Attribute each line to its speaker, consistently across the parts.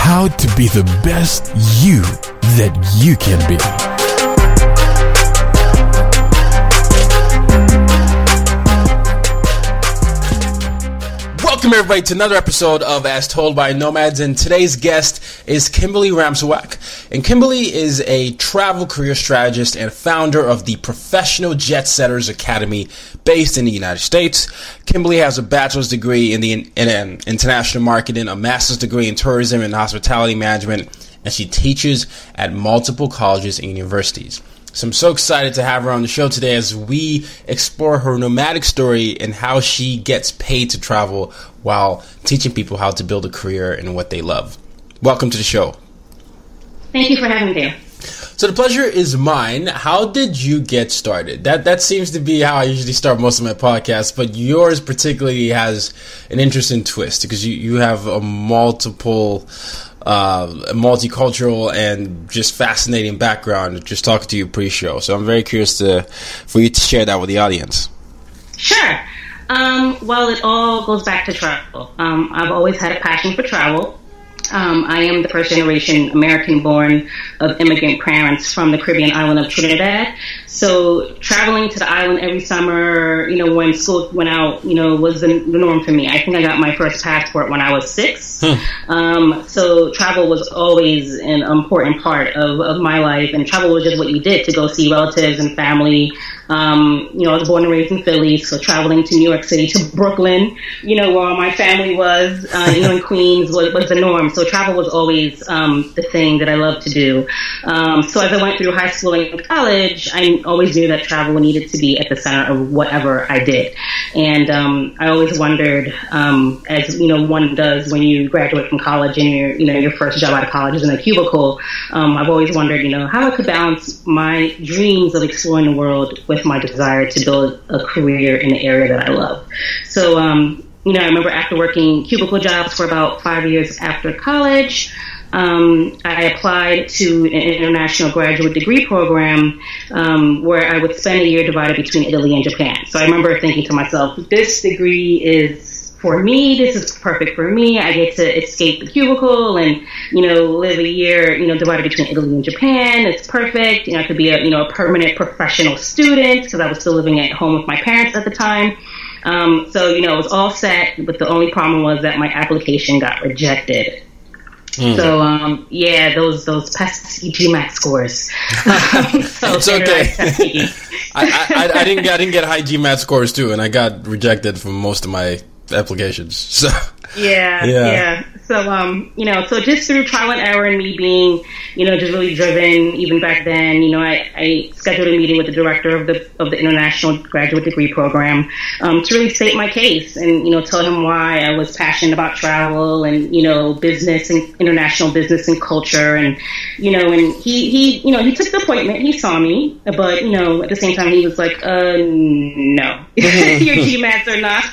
Speaker 1: how to be the best you that you can be.
Speaker 2: Welcome everybody to another episode of As Told by Nomads, and today's guest is Kimberly Ramsawak. And Kimberly is a travel career strategist and founder of the Professional Jet Setters Academy based in the United States. Kimberly has a bachelor's degree in the in, in international marketing, a master's degree in tourism and hospitality management, and she teaches at multiple colleges and universities. So I'm so excited to have her on the show today as we explore her nomadic story and how she gets paid to travel while teaching people how to build a career in what they love. Welcome to the show.
Speaker 3: Thank you for having me.
Speaker 2: So the pleasure is mine. How did you get started? That that seems to be how I usually start most of my podcasts, but yours particularly has an interesting twist because you, you have a multiple uh, multicultural and just fascinating background just talking to you pre-show. So I'm very curious to for you to share that with the audience.
Speaker 3: Sure. Um, well, it all goes back to travel. Um, I've always had a passion for travel. Um, I am the first generation American born of immigrant parents from the Caribbean island of Trinidad. So traveling to the island every summer, you know, when school went out, you know, was the, the norm for me. I think I got my first passport when I was six. Hmm. Um, so travel was always an important part of, of my life, and travel was just what you did to go see relatives and family. Um, you know, I was born and raised in Philly, so traveling to New York City, to Brooklyn, you know, where all my family was, uh, you know, in Queens was, was the norm. So travel was always um, the thing that I loved to do. Um, so as I went through high school and college, I always knew that travel needed to be at the center of whatever I did. And um, I always wondered, um, as you know, one does when you graduate from college and your, you know, your first job out of college is in a cubicle. Um, I've always wondered, you know, how I could balance my dreams of exploring the world with my desire to build a career in the area that I love. So, um, you know, I remember after working cubicle jobs for about five years after college, um, I applied to an international graduate degree program um, where I would spend a year divided between Italy and Japan. So I remember thinking to myself, this degree is for me. This is perfect for me. I get to escape the cubicle and, you know, live a year, you know, divided between Italy and Japan. It's perfect. You know, I could be a, you know, a permanent professional student because I was still living at home with my parents at the time. Um, so, you know, it was all set, but the only problem was that my application got rejected. Mm. So um, yeah, those those pesky GMAT scores.
Speaker 2: so it's okay. I, I, I, didn't get, I didn't get high GMAT scores too, and I got rejected from most of my applications. So
Speaker 3: yeah, yeah, yeah. So um, you know, so just through trial and error and me being, you know, just really driven, even back then, you know, I, I scheduled a meeting with the director of the of the international graduate degree program um, to really state my case and you know tell him why I was passionate about travel and you know business and international business and culture and you know and he he you know he took the appointment, he saw me, but you know at the same time he was like, uh, no, your GMATs are not,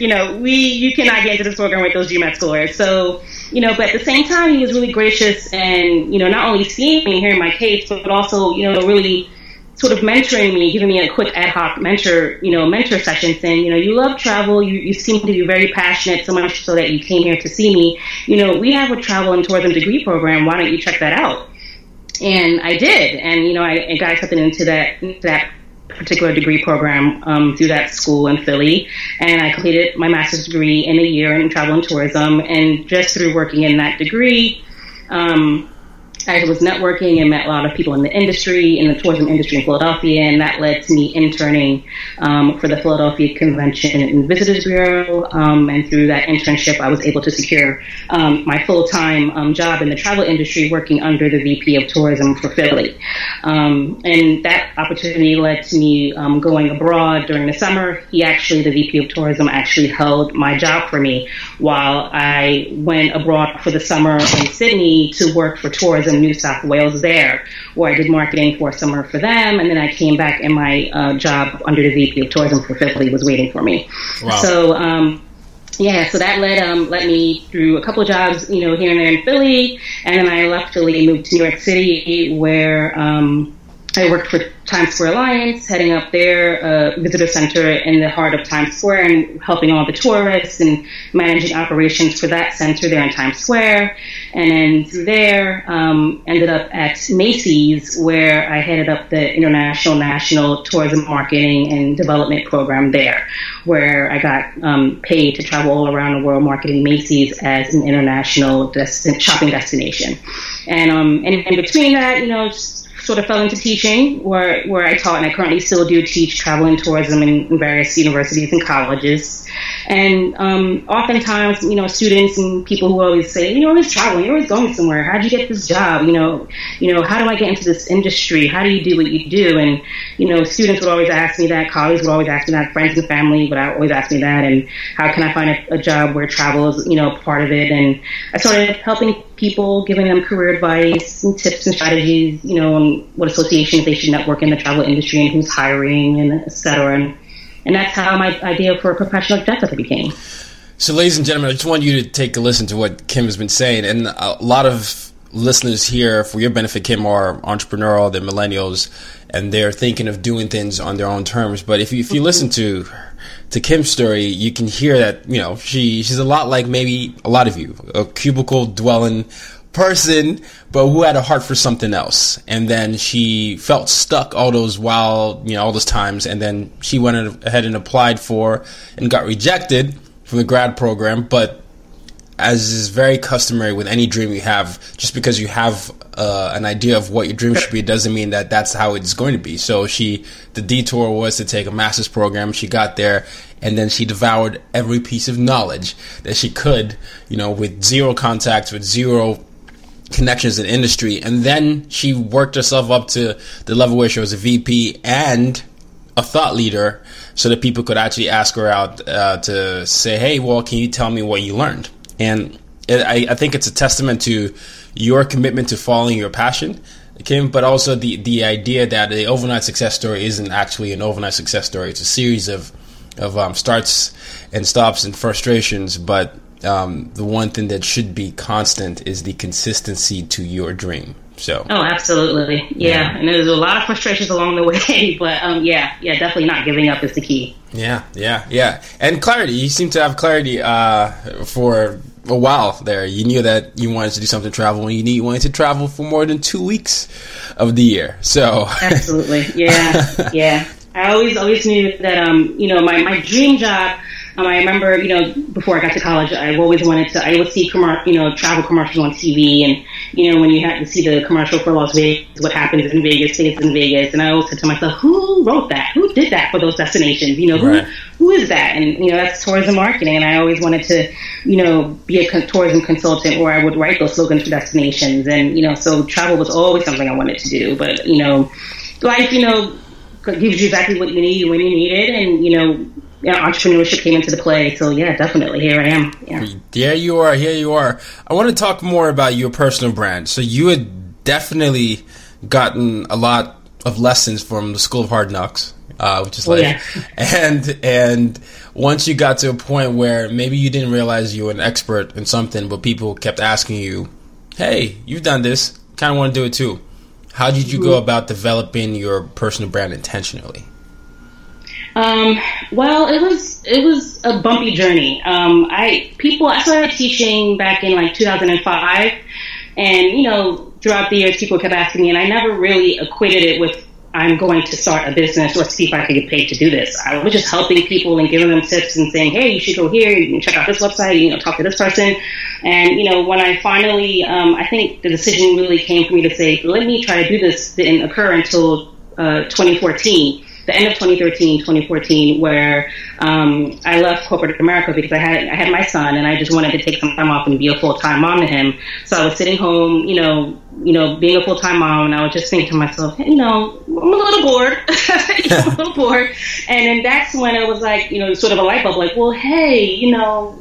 Speaker 3: you know, we you cannot get into this with those GMAT scores, so you know, but at the same time, he was really gracious and, you know, not only seeing me, hearing my case, but also, you know, really sort of mentoring me, giving me a quick ad hoc mentor, you know, mentor session saying, you know, you love travel, you, you seem to be very passionate, so much so that you came here to see me. You know, we have a travel and tourism degree program. Why don't you check that out? And I did. And, you know, I, I got accepted into that, that particular degree program um, through that school in Philly, and I completed my master's degree in a year in travel and tourism. And just through working in that degree, um, I was networking and met a lot of people in the industry, in the tourism industry in Philadelphia, and that led to me interning um, for the Philadelphia Convention and Visitors Bureau. Um, and through that internship, I was able to secure um, my full time um, job in the travel industry, working under the VP of Tourism for Philly. Um, and that opportunity led to me um, going abroad during the summer. He actually, the VP of Tourism, actually held my job for me while I went abroad for the summer in Sydney to work for tourism in New South Wales there, where I did marketing for a summer for them, and then I came back and my uh, job under the VP of Tourism for Philly was waiting for me. Wow. So. Um, yeah, so that led um, led me through a couple of jobs, you know, here and there in Philly, and then I left Philly and moved to New York City, where um, I worked for Times Square Alliance, heading up their uh, visitor center in the heart of Times Square and helping all the tourists and managing operations for that center there in Times Square. And then through there, um, ended up at Macy's, where I headed up the International National Tourism Marketing and Development Program there, where I got um, paid to travel all around the world marketing Macy's as an international shopping destination. And, um, and in between that, you know, sort of fell into teaching, where where I taught, and I currently still do teach travel and tourism in, in various universities and colleges. And um, oftentimes, you know, students and people who always say, "You're always traveling. You're always going somewhere. How'd you get this job? You know, you know, how do I get into this industry? How do you do what you do?" And you know, students would always ask me that. Colleagues would always ask me that. Friends and family would always ask me that. And how can I find a, a job where travel is, you know, part of it? And I started helping people, giving them career advice and tips and strategies, you know, on what associations they should network in the travel industry and who's hiring and et cetera. And, and that's how my idea for a professional setter became.
Speaker 2: So, ladies and gentlemen, I just want you to take a listen to what Kim has been saying. And a lot of listeners here, for your benefit, Kim, are entrepreneurial, they're millennials, and they're thinking of doing things on their own terms. But if you, if you listen to to Kim's story, you can hear that you know she she's a lot like maybe a lot of you, a cubicle dwelling person, but who had a heart for something else. And then she felt stuck all those while you know all those times, and then she went ahead and applied for and got rejected from the grad program, but as is very customary with any dream you have, just because you have uh, an idea of what your dream should be doesn't mean that that's how it's going to be. So she, the detour was to take a master's program. She got there, and then she devoured every piece of knowledge that she could, you know, with zero contacts, with zero connections in industry, and then she worked herself up to the level where she was a VP and a thought leader, so that people could actually ask her out uh, to say, "Hey, well, can you tell me what you learned?" And it, I, I think it's a testament to your commitment to following your passion, Kim, but also the, the idea that the overnight success story isn't actually an overnight success story. It's a series of, of um, starts and stops and frustrations, but um, the one thing that should be constant is the consistency to your dream. So.
Speaker 3: Oh, absolutely. Yeah. yeah. And there's a lot of frustrations along the way, but um, yeah, yeah, definitely not giving up is the key.
Speaker 2: Yeah, yeah, yeah. And clarity. You seem to have clarity uh, for a while there. You knew that you wanted to do something travel, and you knew you wanted to travel for more than two weeks of the year. So
Speaker 3: absolutely, yeah, yeah. I always always knew that um, you know my my dream job um, I remember, you know, before I got to college, I always wanted to. I would see, commer- you know, travel commercials on TV, and you know, when you had to see the commercial for Las Vegas, what happens in Vegas stays in Vegas, and I always said to myself, who wrote that? Who did that for those destinations? You know, who right. who is that? And you know, that's tourism marketing, and I always wanted to, you know, be a tourism consultant, or I would write those slogans for destinations, and you know, so travel was always something I wanted to do, but you know, life, you know, gives you exactly what you need when you need it, and you know you know, entrepreneurship came into the play. So yeah, definitely here I am. Yeah.
Speaker 2: There you are. Here you are. I want to talk more about your personal brand. So you had definitely gotten a lot of lessons from the School of Hard Knocks. uh, which is
Speaker 3: Oh,
Speaker 2: like,
Speaker 3: yeah.
Speaker 2: and and once you got to a point where maybe you didn't realize you were an expert in something, but people kept asking you, "Hey, you've done this, kind of want to do it too." How did you go
Speaker 3: Mm-hmm.
Speaker 2: about developing your personal brand intentionally?
Speaker 3: Um, well, it was it was a bumpy journey. Um, I people I started teaching back in like 2005, and you know throughout the years people kept asking me, and I never really equated it with I'm going to start a business or see if I could get paid to do this. I was just helping people and giving them tips and saying, hey, you should go here, you can check out this website, you know, talk to this person. And, you know, when I finally, um, I think the decision really came for me to say, let me try to do this didn't occur until uh, 2014 the end of 2013, 2014, where um, I left corporate America because I had I had my son and I just wanted to take some time off and be a full time mom to him. So I was sitting home, you know, you know, being a full time mom, and I was just thinking to myself, hey, you know, I'm a little bored, I'm a little bored, and then that's when it was like, you know, sort of a light bulb, like, well, hey, you know,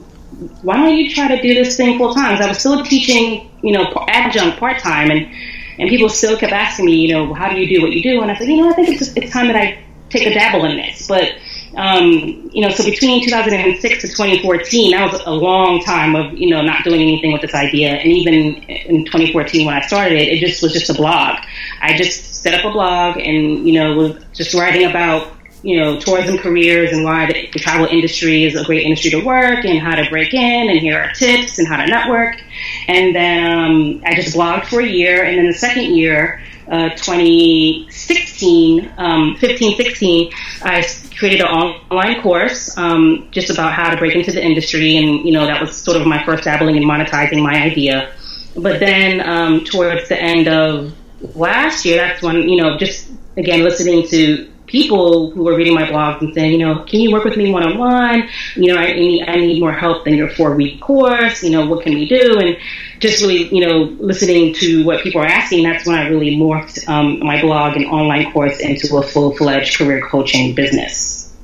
Speaker 3: why don't you try to do this thing full time? Because I was still teaching, you know, adjunct part time, and and people still kept asking me, you know, how do you do what you do? And I said, you know, I think it's it's time that I take a dabble in this. But um, you know, so between 2006 to 2014, that was a long time of you know not doing anything with this idea. And even in 2014, when I started it, it just was just a blog. I just set up a blog and you know was just writing about you know, tourism careers and why the, travel industry is a great industry to work and how to break in and here are tips and how to network. And then um, I just blogged for a year. And then the second year, uh, 2016, um, 15, 16, I created an online course um, just about how to break into the industry. And, you know, that was sort of my first dabbling in monetizing my idea. But then um, towards the end of last year, that's when, you know, just again listening to people who were reading my blogs and saying, you know, can you work with me one on one? You know, I need, I need more help than your four week course. You know, what can we do? And just really, you know, listening to what people are asking, that's when I really morphed um, my blog and online course into a full fledged career coaching business.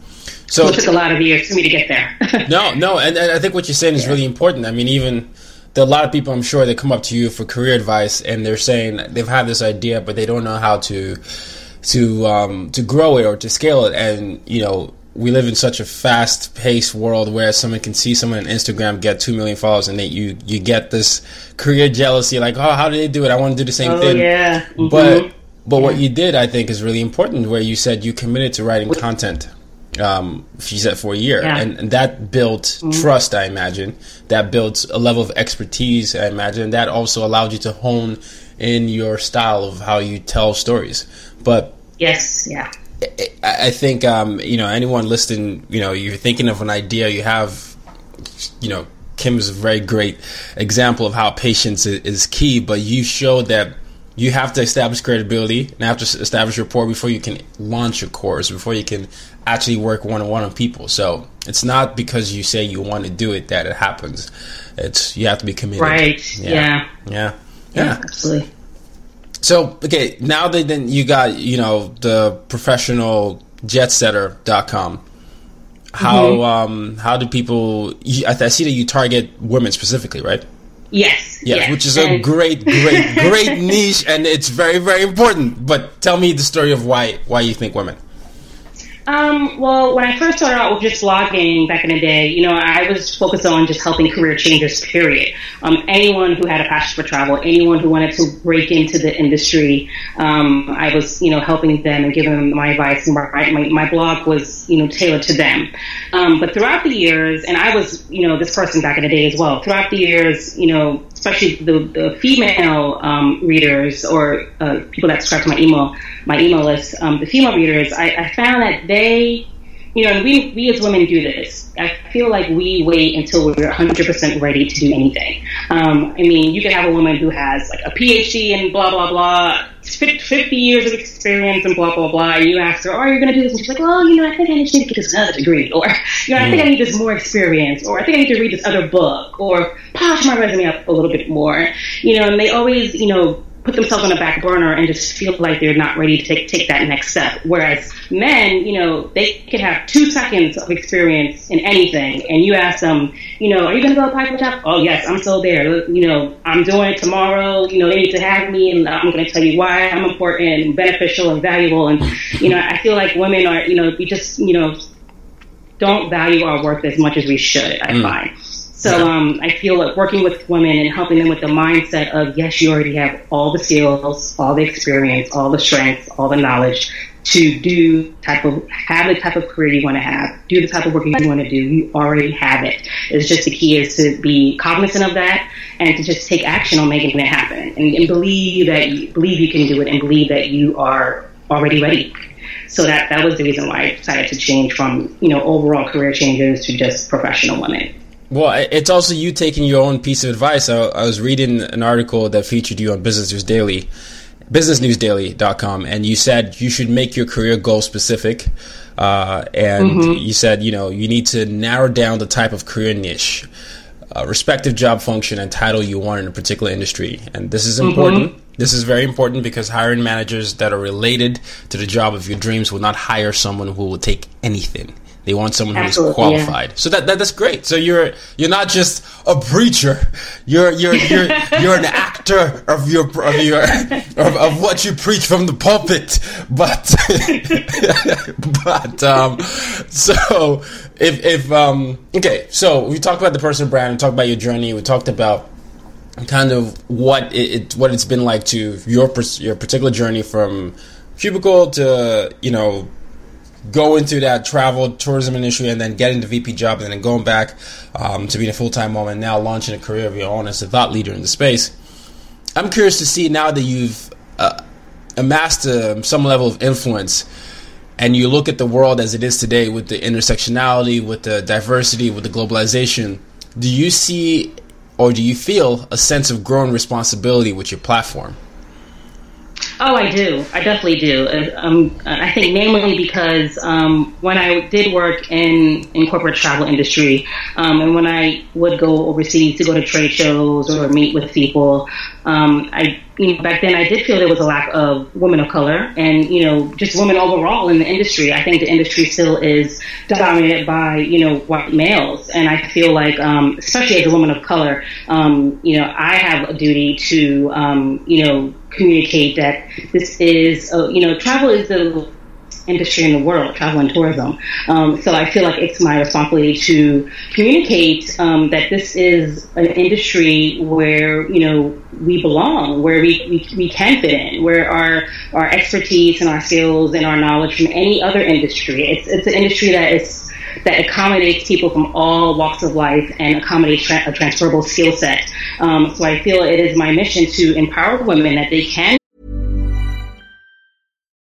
Speaker 2: So
Speaker 3: it took a lot of years for me to get there.
Speaker 2: no, no, and, and I think what you're saying is really important. I mean, even there are a lot of people I'm sure that come up to you for career advice, and they're saying they've had this idea, but they don't know how to to um, to grow it or to scale it. And you know, we live in such a fast paced world where someone can see someone on Instagram get two million followers, and they, you you get this career jealousy, like, oh, how did they do it? I want to do the same
Speaker 3: oh,
Speaker 2: thing.
Speaker 3: yeah. Mhm.
Speaker 2: But but what you did, I think, is really important. Where you said you committed to writing content. Um, she said for a year,
Speaker 3: Yeah.
Speaker 2: and, and that built trust. I imagine that built a level of expertise. I imagine that also allowed you to hone in your style of how you tell stories. But
Speaker 3: yes, yeah.
Speaker 2: I I think um, you know anyone listening. You know, you're thinking of an idea. You have, you know, Kim's a very great example of how patience is key. But you showed that you have to establish credibility and have to establish rapport before you can launch your course, before you can actually work one on one on people. So it's not because you say you want to do it that it happens. It's you have to be committed.
Speaker 3: Right. Yeah.
Speaker 2: Yeah.
Speaker 3: Yeah.
Speaker 2: Yeah.
Speaker 3: Absolutely.
Speaker 2: So okay, now that then you got you know the professional jetsetter.com. How
Speaker 3: Mm-hmm.
Speaker 2: um how do people? I, I see that you target women specifically, right?
Speaker 3: Yes.
Speaker 2: Yes,
Speaker 3: yes.
Speaker 2: which is a great, great, great niche, and it's very, very important. But tell me the story of why why you think women.
Speaker 3: Um, well, when I first started out with just blogging back in the day, you know, I was focused on just helping career changers, period. Um, anyone who had a passion for travel, anyone who wanted to break into the industry, um, I was, you know, helping them and giving them my advice. And my, my, my blog was, you know, tailored to them. Um, but throughout the years, and I was, you know, this person back in the day as well, throughout the years, you know, especially the, the female um, readers or uh, people that subscribe to my email my email list, um, the female readers, I, I found that they, you know, and we we as women do this. I feel like we wait until we're 100% ready to do anything. Um, I mean, you can have a woman who has like a PhD and blah blah blah, 50 years of experience and blah blah blah, and you ask her, "Oh, are you going to do this?" And she's like, "Well, you know, I think I need to get this another degree, or you know, I think I need this more experience, or I think I need to read this other book, or polish my resume up a little bit more." You know, and they always, you know put themselves on the back burner and just feel like they're not ready to take, take that next step. Whereas men, you know, they can have two seconds of experience in anything, and you ask them, you know, are you going to go apply for a job? Oh, yes, I'm still there. You know, I'm doing it tomorrow. You know, they need to have me, and I'm going to tell you why I'm important and beneficial and valuable. And, you know, I feel like women are, you know, we just, you know, don't value our work as much as we should, I mm. find. So um, I feel like working with women and helping them with the mindset of yes, you already have all the skills, all the experience, all the strengths, all the knowledge to do type of have the type of career you want to have, do the type of work you want to do. You already have it. It's just the key is to be cognizant of that and to just take action on making it happen and, and believe that you believe you can do it and believe that you are already ready. So that that was the reason why I decided to change from you know overall career changes to just professional women.
Speaker 2: Well, it's also you taking your own piece of advice. I, I was reading an article that featured you on Business News Daily, businessnewsdaily.com, and you said you should make your career goal specific. Uh, and mm-hmm. you said, you know, you need to narrow down the type of career niche, uh, respective job function, and title you want in a particular industry. And this is important. Mm-hmm. This is very important because hiring managers that are related to the job of your dreams will not hire someone who will take anything. They want someone who's qualified. Yeah. So that, that that's great. So you're you're not just a preacher. You're you're you're you're an actor of your of your of, of what you preach from the pulpit. But but um so if if um okay, so we talked about the personal brand, we talked about your journey, we talked about kind of what it, it what it's been like to your your particular journey from cubicle to you know go into that travel tourism industry and then getting the VP job and then going back um, to being a full time mom and now launching a career of your own as a thought leader in the space. I'm curious to see now that you've uh, amassed uh, some level of influence and you look at the world as it is today with the intersectionality, with the diversity, with the globalization. Do you see or do you feel a sense of growing responsibility with your platform?
Speaker 3: Oh, I do. I definitely do. Uh, um, I think mainly because um, when I did work in in corporate travel industry, um, and when I would go overseas to go to trade shows or meet with people, um, I you know, back then I did feel there was a lack of women of color and, you know, just women overall in the industry. I think the industry still is dominated by, you know, white males. And I feel like, um, especially as a woman of color, um, you know, I have a duty to, um, you know, communicate that this is, uh, you know, travel is the industry in the world, travel and tourism. Um, so I feel like it's my responsibility to communicate um, that this is an industry where you know we belong, where we, we, we can fit in, where our our expertise and our skills and our knowledge from any other industry. It's it's an industry that is that accommodates people from all walks of life and accommodates tra- a transferable skill set. Um, so I feel it is my mission to empower women that they can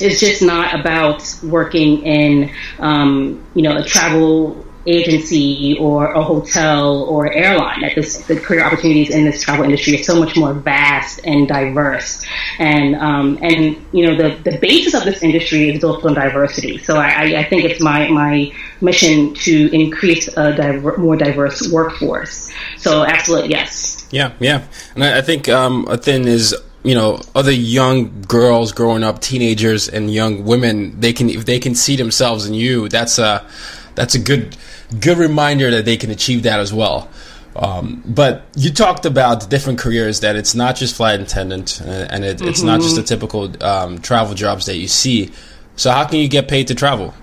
Speaker 3: it's just not about working in, um, you know, a travel agency or a hotel or airline. That this, the career opportunities in this travel industry are so much more vast and diverse. And um, and you know the, the basis of this industry is built on diversity. So I, I think it's my my mission to increase a diver, more diverse workforce. So absolutely yes.
Speaker 2: Yeah, yeah, and I, I think um, a thing is you know other young girls growing up teenagers and young women they can if they can see themselves in you that's a that's a good good reminder that they can achieve that as well. Um, but you talked about different careers that it's not just flight attendant and, and it, it's mm-hmm. not just the mm-hmm. typical um, travel jobs that you see. So how can you get paid to travel?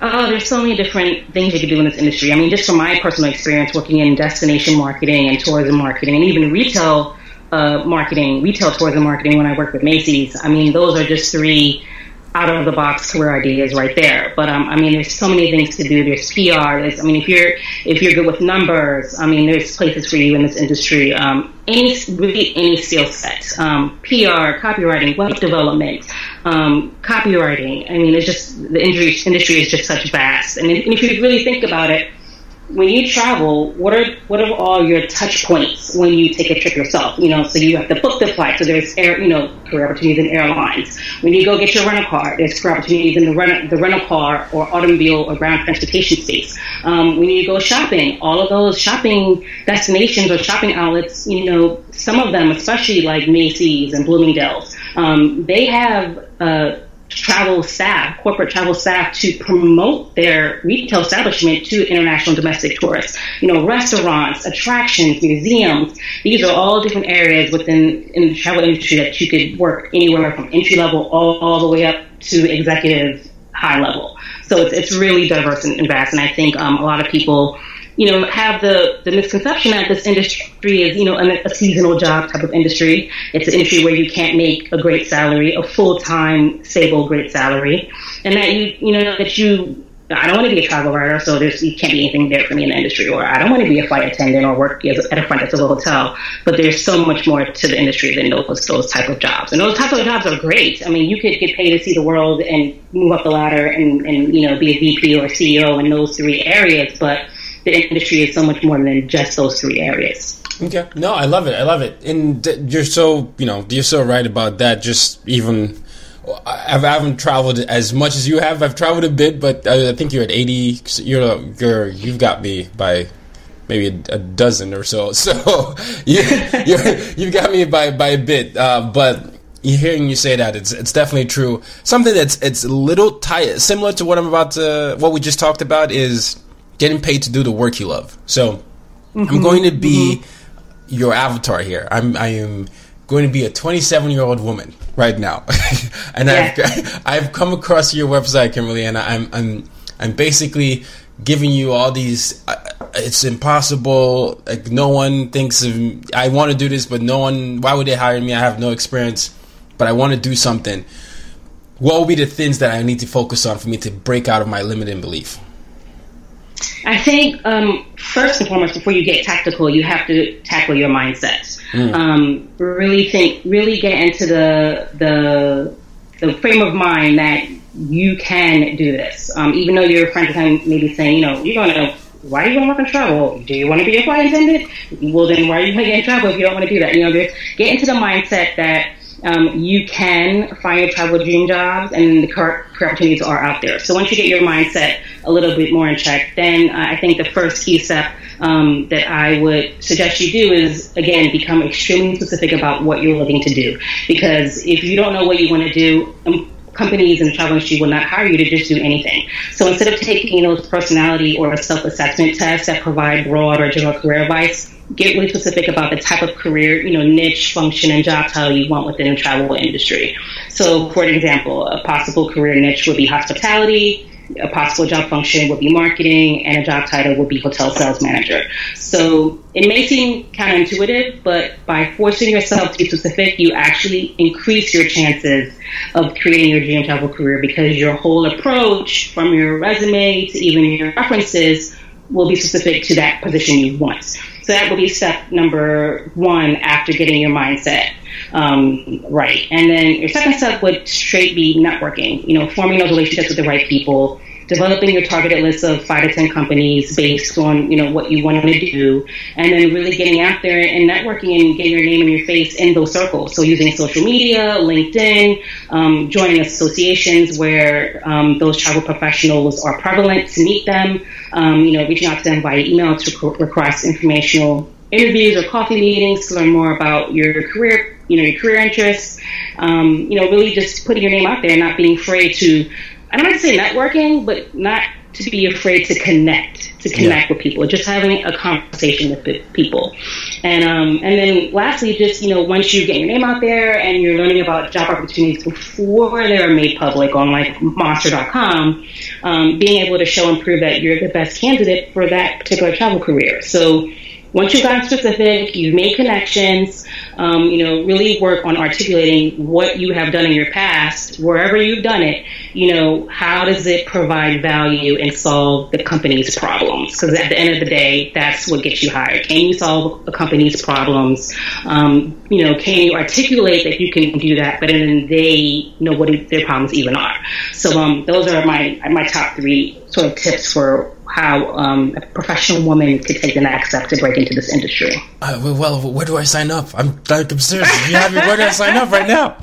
Speaker 3: Oh, there's so many different things you can do in this industry. I mean, just from my personal experience working in destination marketing and tourism marketing and even retail uh, marketing, retail tourism marketing when I worked with Macy's, I mean, those are just three out of the box career ideas right there. But um, I mean, there's so many things to do. There's PR. There's, I mean, if you're if you're good with numbers, I mean, there's places for you in this industry. Um, any really any skill set, um, PR, copywriting, web development, um, copywriting. I mean, it's just the industry industry is just such vast. And if, and if you really think about it, when you travel, what are what are all your touch points when you take a trip yourself? You know, so you have to book the flight. So there's air, you know, career opportunities in airlines. When you go get your rental car, there's career opportunities in the rental the rental car or automobile or ground transportation space. Um, when you go shopping, all of those shopping destinations or shopping outlets, you know, some of them, especially like Macy's and Bloomingdale's, um, they have. Uh, travel staff, corporate travel staff to promote their retail establishment to international domestic tourists. You know, restaurants, attractions, museums. These are all different areas within in the travel industry that you could work anywhere from entry level all, all the way up to executive high level. So it's, it's really diverse and, vast. And I think um, a lot of people you know, have the, the misconception that this industry is, you know, a, a seasonal job type of industry. It's an industry where you can't make a great salary, a full time, stable, great salary, and that you, you know, that you I don't want to be a travel writer, so there's you can't be anything there for me in the industry, or I don't want to be a flight attendant or work as, at a front desk of a hotel. But there's so much more to the industry than those those type of jobs, and those type of jobs are great. I mean, you could get paid to see the world and move up the ladder and and you know be a VP or CEO in those three areas, but the industry is so much more than just those three areas.
Speaker 2: Okay. No, I love it. I love it. And you're so, you know, you're so right about that. Just even, I've haven't traveled as much as you have. I've traveled a bit, but I think you're at 80. You're, you're, you've got me by maybe a, a dozen or so. So you, you have got me by, by a bit. Uh, but hearing you say that, it's it's definitely true. Something that's it's a little tight, similar to what I'm about to, what we just talked about is getting paid to do the work you love. So mm-hmm. I'm going to be mm-hmm. your avatar here. I'm I am going to be a 27 year old woman right now, and yeah. I've I've come across your website, Kimberly, and I'm I'm I'm basically giving you all these. Uh, it's impossible. Like no one thinks of. I want to do this, but no one. Why would they hire me? I have no experience, but I want to do something. What will be the things that I need to focus on for me to break out of my limiting belief?
Speaker 3: I think um, first and foremost, before you get tactical, you have to tackle your mindset. Mm. Um, really think, really get into the the the frame of mind that you can do this. Um, even though your friends are maybe saying, you know, you're going to why are you going to work in travel? Do you want to be a flight attendant? Well, then why are you going to get in travel if you don't want to do that? You know, get into the mindset that um, you can find your travel dream jobs and the career opportunities are out there. So once you get your mindset a little bit more in check, then I think the first key step um, that I would suggest you do is, again, become extremely specific about what you're looking to do. Because if you don't know what you want to do, um, companies the travel industry will not hire you to just do anything. So instead of taking those personality or self-assessment tests that provide broad or general career advice, get really specific about the type of career, you know, niche, function, and job title you want within the travel industry. So, for example, a possible career niche would be hospitality, a possible job function would be marketing, and a job title would be hotel sales manager. So it may seem counterintuitive, but by forcing yourself to be specific, you actually increase your chances of creating your dream travel career because your whole approach, from your resume to even your references, will be specific to that position you want. So that would be step number one after getting your mindset um, right. And then your second step would straight be networking, you know, forming those relationships with the right people, developing your targeted list of five to 10 companies based on, you know, what you want to do, and then really getting out there and networking and getting your name and your face in those circles. So using social media, LinkedIn, um, joining associations where um, those travel professionals are prevalent to meet them, um, you know, reaching out to them via email to request informational interviews or coffee meetings to learn more about your career, you know, your career interests. Um, you know, really just putting your name out there, and not being afraid to I don't like to say networking, but not to be afraid to connect, to connect yeah. with people, just having a conversation with people. And um, and then lastly, just you know, once you get your name out there and you're learning about job opportunities before they're made public on like Monster.com, um, being able to show and prove that you're the best candidate for that particular travel career. So once you've gotten specific, you've made connections, um, you know, really work on articulating what you have done in your past, wherever you've done it, you know, how does it provide value and solve the company's problems? Because at the end of the day, that's what gets you hired. Can you solve a company's problems? Um, you know, can you articulate that you can do that, but then they know what their problems even are? So um, those are my my top three sort of tips for how um, a professional woman could take the next step to break into this industry.
Speaker 2: Uh, well, where do I sign up? I'm, I'm serious. You have me. Where do I sign up right now?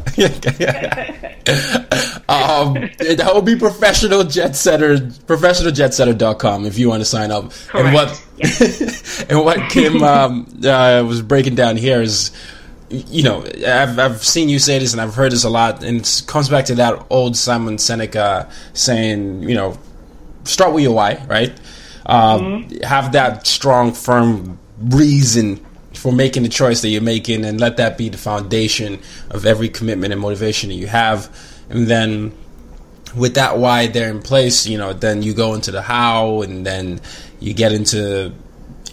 Speaker 2: um, that will be professional jet setter, professionaljetsetter.com if you want to sign up.
Speaker 3: Correct.
Speaker 2: And what, and what Kim um, uh, was breaking down here is you know, I've, I've seen you say this and I've heard this a lot, and it comes back to that old Simon Sinek saying, you know, start with your why, right? Um, mm-hmm. Have that strong, firm reason for making the choice that you're making, and let that be the foundation of every commitment and motivation that you have. And then, with that why there in place, you know, then you go into the how, and then you get into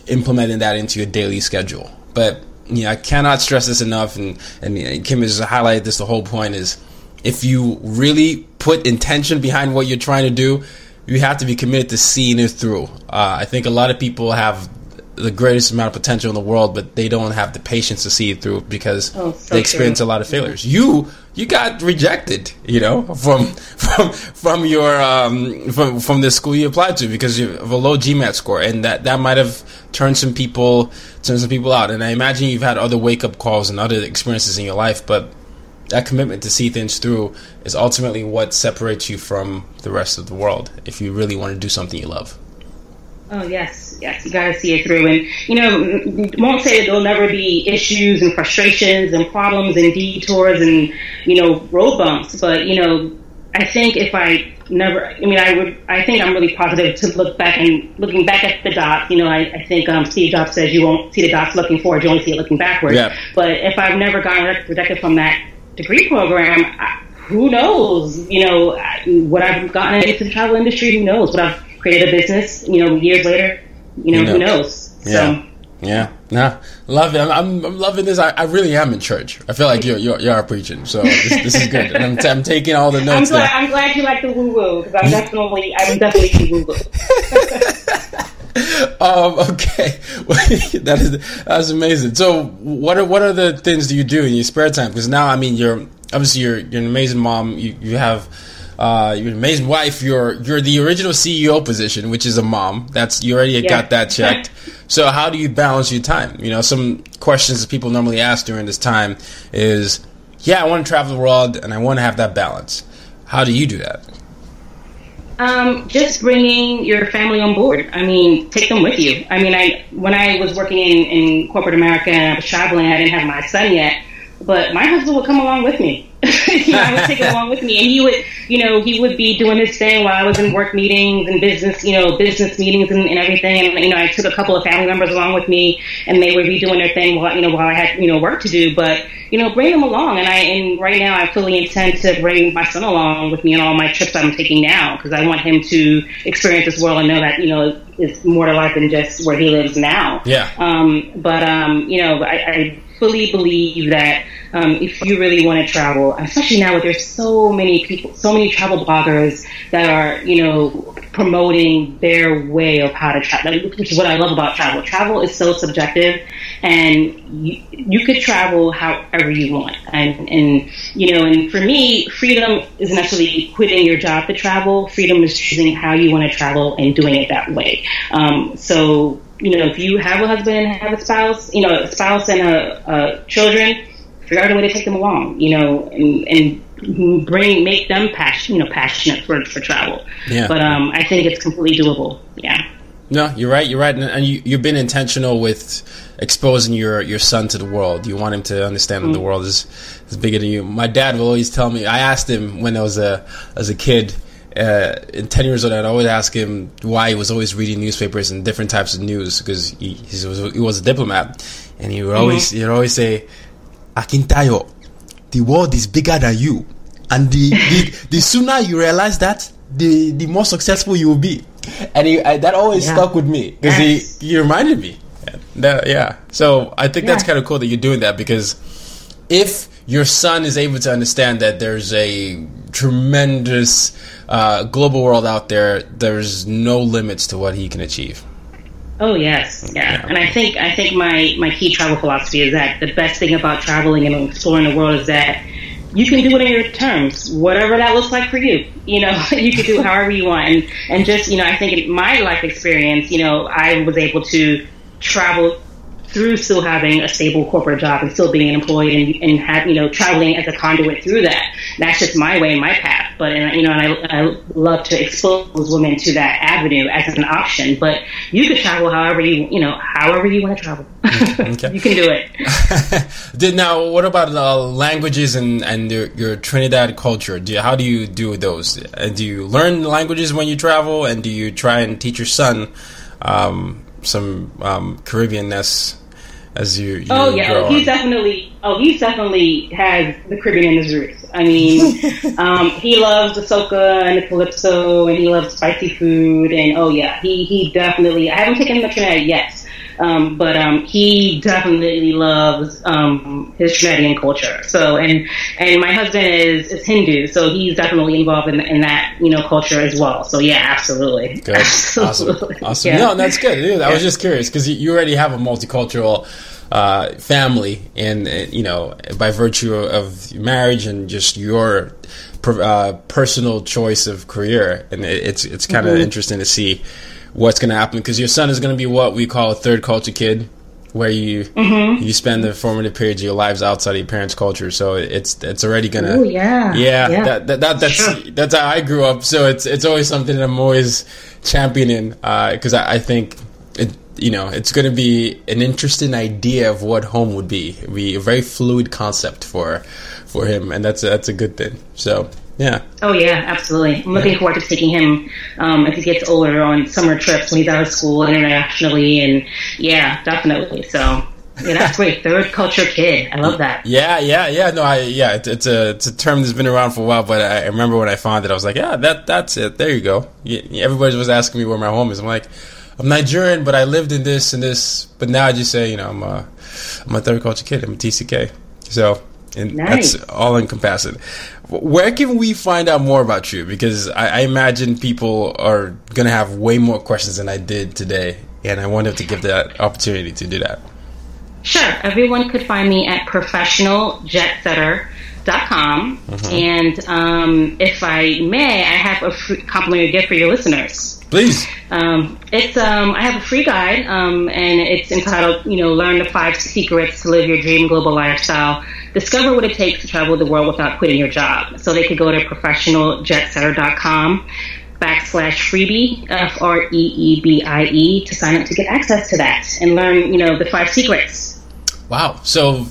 Speaker 2: implementing that into your daily schedule. But yeah, I cannot stress this enough, and and Kim has highlighted this. The whole point is, if you really put intention behind what you're trying to do, you have to be committed to seeing it through. Uh, I think a lot of people have the greatest amount of potential in the world, but they don't have the patience to see it through because oh, so they experience true. a lot of failures. You you got rejected, you know, from from from your um, from from the school you applied to because of a low GMAT score, and that that might have turned some people turned some people out. And I imagine you've had other wake up calls and other experiences in your life, but that commitment to see things through is ultimately what separates you from the rest of the world if you really want to do something you love.
Speaker 3: Oh yes, yes, you got to see it through, and you know, won't say that there'll never be issues and frustrations and problems and detours and you know road bumps, but you know, I think if I never, I mean, I would, I think I'm really positive to look back and looking back at the dots. You know, I, I think um, Steve Jobs says you won't see the dots looking forward, you only see it looking backwards. Yeah. But if I've never gotten rejected from that degree program, who knows? You know, what I've gotten into the travel industry, who knows? But I've created a business, you know, years later, you know, you know. who knows?
Speaker 2: Yeah. So. Yeah, nah, love it. I'm, I'm, I'm loving this. I, I, really am in church. I feel like you're you're, you're preaching, so this, this is good. And I'm, t- I'm taking all the notes.
Speaker 3: I'm glad, I'm glad you like the woo woo because I'm definitely I'm definitely woo woo.
Speaker 2: um, okay, that is that's amazing. So, what are what are the things do you do in your spare time? Because now, I mean, you're obviously you're you're an amazing mom. You you have uh, you're an amazing wife. You're you're the original CEO position, which is a mom. That's you already yeah. got that checked. so, how do you balance your time? You know, some questions that people normally ask during this time is, yeah, I want to travel the world and I want to have that balance. How do you do that?
Speaker 3: Um, just bringing your family on board. I mean, take them with you. I mean, I when I was working in, in corporate America and I was traveling, I didn't have my son yet, but my husband would come along with me. you know, I would take him along with me, and he would, you know, he would be doing his thing while I was in work meetings and business, you know, business meetings and, and everything. And you know, I took a couple of family members along with me, and they would be doing their thing while you know while I had you know work to do. But you know, bring them along. And I and right now, I fully intend to bring my son along with me on all my trips I'm taking now because I want him to experience this world and know that you know it's more to life than just where he lives now.
Speaker 2: Yeah.
Speaker 3: Um, but um, you know, I, I fully believe that um, if you really want to travel, especially now where there's so many people, so many travel bloggers that are, you know, promoting their way of how to travel, which is what I love about travel. Travel is so subjective, and you, you could travel however you want. And, and, you know, and for me, freedom isn't actually quitting your job to travel. Freedom is choosing how you want to travel and doing it that way. Um, so you know, if you have a husband and have a spouse, you know, a spouse and a, a children, figure out a way to take them along, you know, and, and bring make them passion, you know, passionate for, for travel. Yeah. But um, I think it's completely doable. Yeah.
Speaker 2: No, you're right. You're right, and you, you've been intentional with exposing your, your son to the world. You want him to understand mm-hmm. that the mm. world is is bigger than you. My dad will always tell me. I asked him when I was a as a kid uh, in 10 years old, I'd always ask him why he was always reading newspapers and different types of news because he, he, was, he was a diplomat. And he would always, mm-hmm. he'd always say, Akintayo, the world is bigger than you. And the, the, the sooner you realize that, the, the more successful you will be. And he, I, that always yeah. stuck with me because yes. he, he reminded me. That, yeah. So I think yeah. that's kind of cool that you're doing that because if your son is able to understand that there's a tremendous uh, global world out there, there's no limits to what he can achieve.
Speaker 3: Oh yes, yeah. yeah. And I think I think my my key travel philosophy is that the best thing about traveling and exploring the world is that you can do it on your terms, whatever that looks like for you. You know, you can do it however you want, and and just you know, I think in my life experience, you know, I was able to travel through still having a stable corporate job and still being employed and, and have, you know, traveling as a conduit through that. That's just my way, and my path. But, and, you know, and I, I love to expose women to that avenue as an option. But you could travel however you, you know, however you want to travel. Okay. you can do it.
Speaker 2: Did, now, what about uh, languages and, and your, your Trinidad culture? Do you, how do you do those? Uh, do you learn languages when you travel? And do you try and teach your son um, some um, Caribbeanness as you, you
Speaker 3: oh yeah he's definitely oh he definitely has the caribbean in his roots. I mean um, he loves the soca and the calypso and he loves spicy food and oh yeah he he definitely i haven't taken him to trinidad yet um, but um, he definitely loves um, his Trinidadian culture. So, and and my husband is, is Hindu, so he's definitely involved in, in that you know culture as well. So, yeah, absolutely.
Speaker 2: Good, absolutely. awesome, awesome. Yeah. No, that's good. Dude, I yeah. was just curious because you already have a multicultural. Uh, family, and uh, you know, by virtue of marriage and just your uh, personal choice of career, and it, it's it's kind of mm-hmm. interesting to see what's going to happen because your son is going to be what we call a third culture kid where you mm-hmm. you spend the formative periods of your lives outside of your parents' culture. So it's it's already gonna
Speaker 3: Ooh, yeah
Speaker 2: yeah, yeah. That, that, that, that's sure. that's how I grew up. So it's it's always something that I'm always championing because uh, I, I, think it you know it's going to be an interesting idea of what home would be. It'd be a very fluid concept for for him, and that's a, that's a good thing. So yeah.
Speaker 3: Oh yeah, absolutely. I'm looking forward to taking him um, as he gets older on summer trips when he's out of school internationally, and yeah, definitely. So yeah, that's great. Third culture kid. I love that.
Speaker 2: Yeah, yeah, yeah. No, I yeah, it, it's a it's a term that's been around for a while, but I remember when I found it, I was like, yeah, that that's it. There you go. everybody was asking me where my home is. I'm like, I'm Nigerian, but I lived in this and this. But now I just say, you know, I'm a I'm a third culture kid. I'm a TCK. So and nice. that's all encompassing. Where can we find out more about you? Because I, I imagine people are going to have way more questions than I did today, and I wanted to give that opportunity to do that.
Speaker 3: Sure. Everyone could find me at professionaljetsetter.com. Mm-hmm. And um, if I may, I have a free complimentary gift for your listeners.
Speaker 2: Please.
Speaker 3: Um, it's um, I have a free guide, um, and it's entitled, you know, "Learn the Five Secrets to Live Your Dream Global Lifestyle." Discover what it takes to travel the world without quitting your job. So they could go to professionaljetsetter.com backslash freebie F R E E B I E to sign up to get access to that and learn, you know, the five secrets.
Speaker 2: Wow. So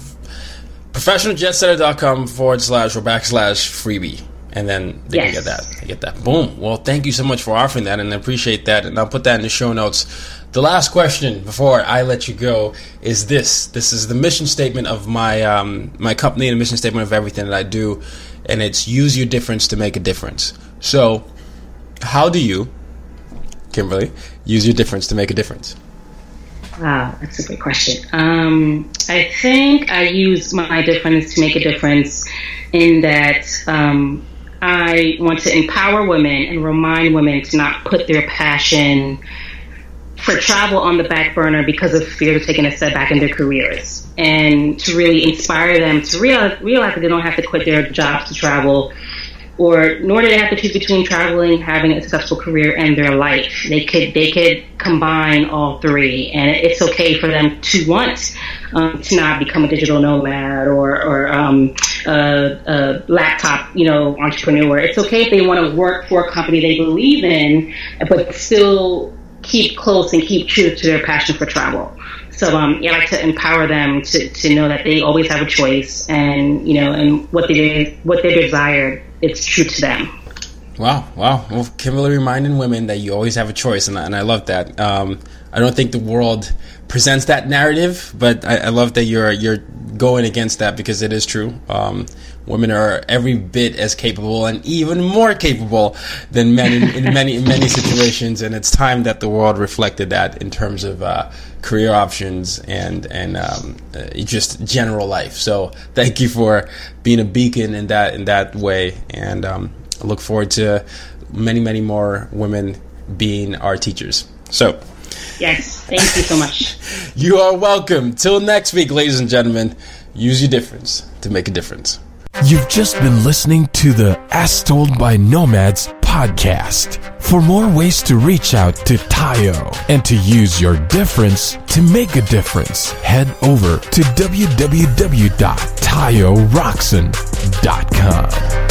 Speaker 2: professionaljetsetter.com forward slash or backslash freebie and then they yes. get that. They get that. Boom. Well, thank you so much for offering that, and I appreciate that. And I'll put that in the show notes. The last question before I let you go is this: This is the mission statement of my um, my company, and the mission statement of everything that I do, and it's use your difference to make a difference. So, how do you, Kimberly, use your difference to make a difference?
Speaker 3: Wow, that's a great question. Um, I think I use my difference to make a difference in that um, I want to empower women and remind women to not put their passion for travel on the back burner because of fear of taking a setback in their careers and to really inspire them to realize, realize that they don't have to quit their jobs to travel or nor do they have to choose between traveling, having a successful career, and their life. They could they could combine all three, and it's okay for them to want um, to not become a digital nomad or or um, a, a, laptop you know entrepreneur. It's okay if they want to work for a company they believe in, but still keep close and keep true to their passion for travel. So um, yeah, I like to empower them to, to know that they always have a choice, and you know, and what they what they desire, it's true to them.
Speaker 2: Wow, wow. Well, Kimberly reminding women that you always have a choice, and, and I love that. Um, I don't think the world presents that narrative, but I, I, love that you're you're going against that because it is true. Um, women are every bit as capable and even more capable than men in, in many in many situations, and it's time that the world reflected that in terms of uh, career options and and um, uh, just general life. So thank you for being a beacon in that in that way, and um, I look forward to many many more women being our teachers. So.
Speaker 3: Yes, thank you so much.
Speaker 2: you are welcome. Till next week, ladies and gentlemen, use your difference to make a difference.
Speaker 1: You've just been listening to the As Told by Nomads podcast. For more ways to reach out to Tayo and to use your difference to make a difference, head over to www.tayorockson.com.